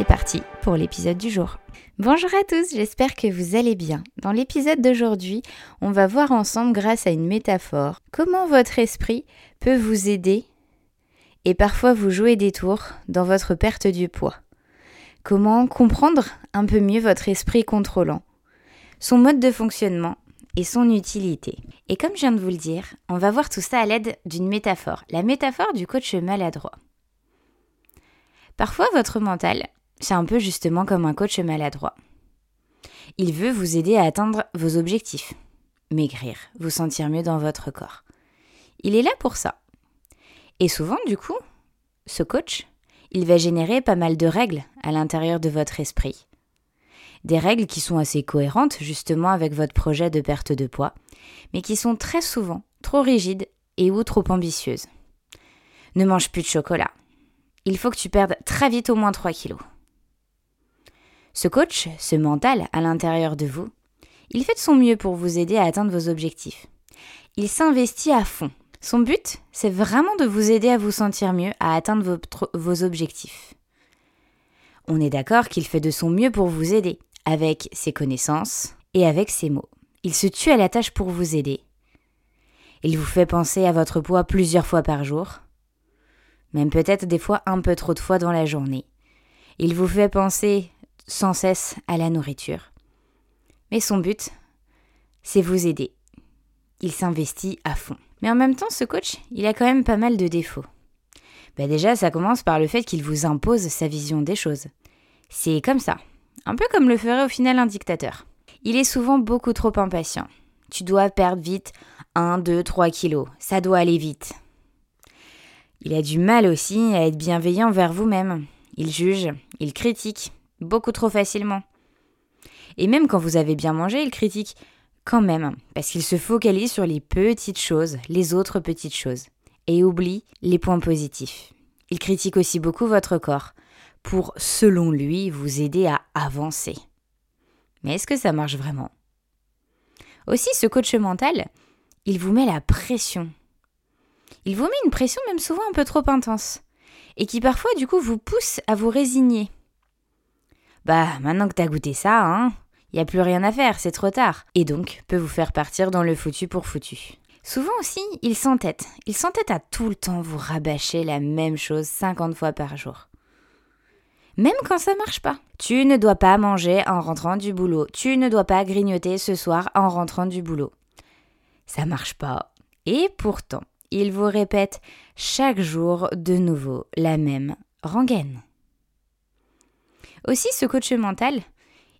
C'est parti pour l'épisode du jour. Bonjour à tous, j'espère que vous allez bien. Dans l'épisode d'aujourd'hui, on va voir ensemble grâce à une métaphore comment votre esprit peut vous aider et parfois vous jouer des tours dans votre perte du poids. Comment comprendre un peu mieux votre esprit contrôlant, son mode de fonctionnement et son utilité. Et comme je viens de vous le dire, on va voir tout ça à l'aide d'une métaphore, la métaphore du coach maladroit. Parfois, votre mental, c'est un peu justement comme un coach maladroit. Il veut vous aider à atteindre vos objectifs, maigrir, vous sentir mieux dans votre corps. Il est là pour ça. Et souvent, du coup, ce coach, il va générer pas mal de règles à l'intérieur de votre esprit. Des règles qui sont assez cohérentes justement avec votre projet de perte de poids, mais qui sont très souvent trop rigides et ou trop ambitieuses. Ne mange plus de chocolat. Il faut que tu perdes très vite au moins 3 kilos. Ce coach, ce mental à l'intérieur de vous, il fait de son mieux pour vous aider à atteindre vos objectifs. Il s'investit à fond. Son but, c'est vraiment de vous aider à vous sentir mieux, à atteindre vos objectifs. On est d'accord qu'il fait de son mieux pour vous aider, avec ses connaissances et avec ses mots. Il se tue à la tâche pour vous aider. Il vous fait penser à votre poids plusieurs fois par jour, même peut-être des fois un peu trop de fois dans la journée. Il vous fait penser sans cesse à la nourriture. Mais son but, c'est vous aider. Il s'investit à fond. Mais en même temps, ce coach, il a quand même pas mal de défauts. Ben déjà, ça commence par le fait qu'il vous impose sa vision des choses. C'est comme ça. Un peu comme le ferait au final un dictateur. Il est souvent beaucoup trop impatient. Tu dois perdre vite 1, 2, 3 kilos. Ça doit aller vite. Il a du mal aussi à être bienveillant envers vous-même. Il juge, il critique, beaucoup trop facilement. Et même quand vous avez bien mangé, il critique quand même, parce qu'il se focalise sur les petites choses, les autres petites choses, et oublie les points positifs. Il critique aussi beaucoup votre corps, pour, selon lui, vous aider à avancer. Mais est-ce que ça marche vraiment? Aussi, ce coach mental, il vous met la pression. Il vous met une pression même souvent un peu trop intense, et qui parfois du coup vous pousse à vous résigner bah, maintenant que t'as goûté ça, hein, y a plus rien à faire, c'est trop tard. Et donc, peut vous faire partir dans le foutu pour foutu. Souvent aussi, il s'entête. Il s'entête à tout le temps vous rabâcher la même chose 50 fois par jour. Même quand ça marche pas. Tu ne dois pas manger en rentrant du boulot. Tu ne dois pas grignoter ce soir en rentrant du boulot. Ça marche pas. Et pourtant, il vous répète chaque jour de nouveau la même rengaine. Aussi, ce coach mental,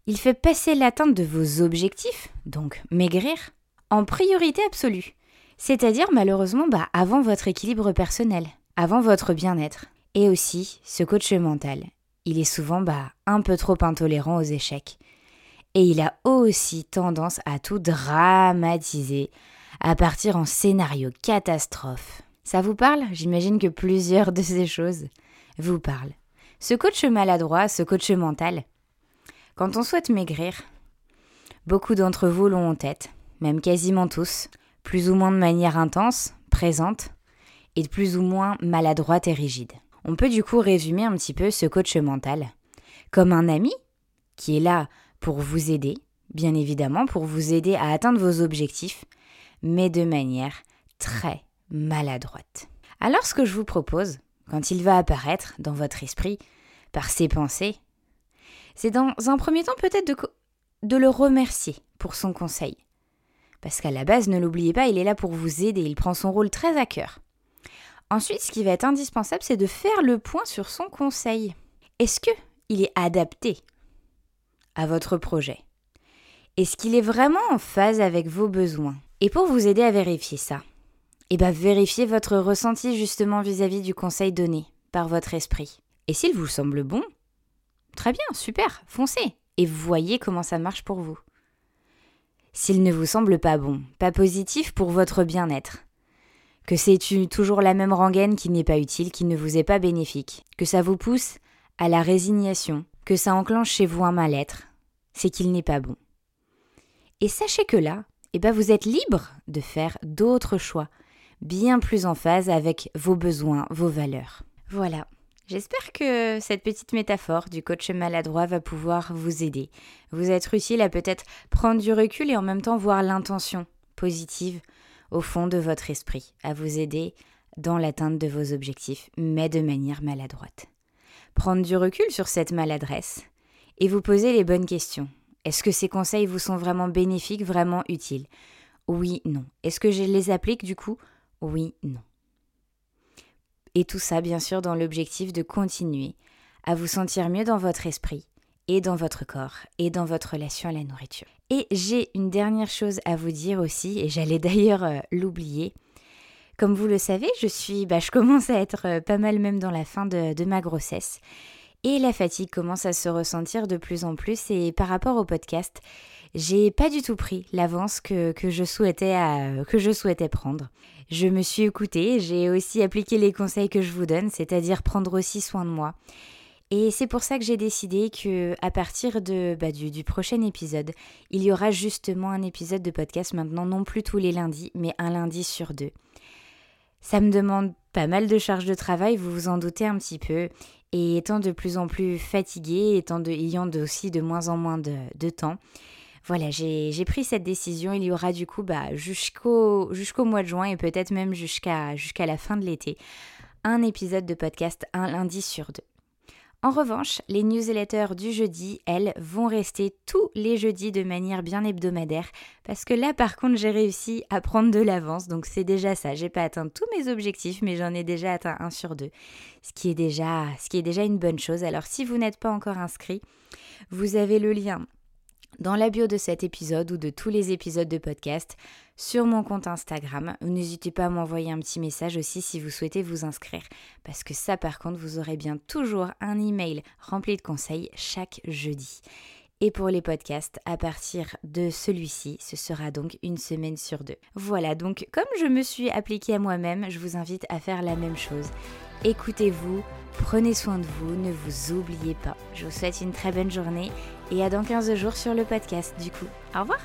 il fait passer l'atteinte de vos objectifs, donc maigrir, en priorité absolue. C'est-à-dire malheureusement bah, avant votre équilibre personnel, avant votre bien-être. Et aussi, ce coach mental, il est souvent bah, un peu trop intolérant aux échecs. Et il a aussi tendance à tout dramatiser, à partir en scénario catastrophe. Ça vous parle? J'imagine que plusieurs de ces choses vous parlent. Ce coach maladroit, ce coach mental, quand on souhaite maigrir, beaucoup d'entre vous l'ont en tête, même quasiment tous, plus ou moins de manière intense, présente, et de plus ou moins maladroite et rigide. On peut du coup résumer un petit peu ce coach mental comme un ami qui est là pour vous aider, bien évidemment, pour vous aider à atteindre vos objectifs, mais de manière très maladroite. Alors ce que je vous propose, quand il va apparaître dans votre esprit par ses pensées, c'est dans un premier temps peut-être de, le remercier pour son conseil. Parce qu'à la base, ne l'oubliez pas, il est là pour vous aider, il prend son rôle très à cœur. Ensuite, ce qui va être indispensable, c'est de faire le point sur son conseil. Est-ce que il est adapté à votre projet? Est-ce qu'il est vraiment en phase avec vos besoins? Et pour vous aider à vérifier ça, et eh bien vérifiez votre ressenti justement vis-à-vis du conseil donné par votre esprit. Et s'il vous semble bon, très bien, super, foncez. et voyez comment ça marche pour vous. S'il ne vous semble pas bon, pas positif pour votre bien-être, que c'est toujours la même rengaine qui n'est pas utile, qui ne vous est pas bénéfique, que ça vous pousse à la résignation, que ça enclenche chez vous un mal-être, c'est qu'il n'est pas bon. Et sachez que là, eh ben vous êtes libre de faire d'autres choix, bien plus en phase avec vos besoins, vos valeurs. Voilà. J'espère que cette petite métaphore du coach maladroit va pouvoir vous aider, vous être utile à peut-être prendre du recul et en même temps voir l'intention positive au fond de votre esprit, à vous aider dans l'atteinte de vos objectifs, mais de manière maladroite. Prendre du recul sur cette maladresse et vous poser les bonnes questions. Est-ce que ces conseils vous sont vraiment bénéfiques, vraiment utiles? Oui, non. Est-ce que je les applique du coup Oui, non. Et tout ça, bien sûr, dans l'objectif de continuer à vous sentir mieux dans votre esprit et dans votre corps et dans votre relation à la nourriture. Et j'ai une dernière chose à vous dire aussi, et j'allais d'ailleurs euh, l'oublier. Comme vous le savez, je suis, bah, je commence à être euh, pas mal même dans la fin de ma grossesse. Et la fatigue commence à se ressentir de plus en plus et par rapport au podcast, j'ai pas du tout pris l'avance que, que je souhaitais prendre. Je me suis écoutée, j'ai aussi appliqué les conseils que je vous donne, c'est-à-dire prendre aussi soin de moi. Et c'est pour ça que j'ai décidé que à partir de bah, du, prochain épisode, il y aura justement un épisode de podcast maintenant, non plus tous les lundis, mais un lundi sur deux. Ça me demande pas mal de charges de travail, vous vous en doutez un petit peu, et étant de plus en plus fatiguée, étant de, ayant aussi de moins en moins de, temps, voilà, j'ai pris cette décision. Il y aura du coup bah, jusqu'au mois de juin et peut-être même jusqu'à la fin de l'été, un épisode de podcast un lundi sur deux. En revanche, les newsletters du jeudi, elles, vont rester tous les jeudis de manière bien hebdomadaire parce que là par contre j'ai réussi à prendre de l'avance donc c'est déjà ça. J'ai pas atteint tous mes objectifs mais j'en ai déjà atteint un sur deux. Ce qui est déjà une bonne chose. Alors si vous n'êtes pas encore inscrit, vous avez le lien dans la bio de cet épisode ou de tous les épisodes de podcast sur mon compte Instagram. N'hésitez pas à m'envoyer un petit message aussi si vous souhaitez vous inscrire parce que ça par contre vous aurez bien toujours un email rempli de conseils chaque jeudi. Et pour les podcasts, à partir de celui-ci, ce sera donc une semaine sur deux. Voilà, donc comme je me suis appliquée à moi-même, je vous invite à faire la même chose. Écoutez-vous, prenez soin de vous, ne vous oubliez pas. Je vous souhaite une très bonne journée et à dans 15 jours sur le podcast du coup. Au revoir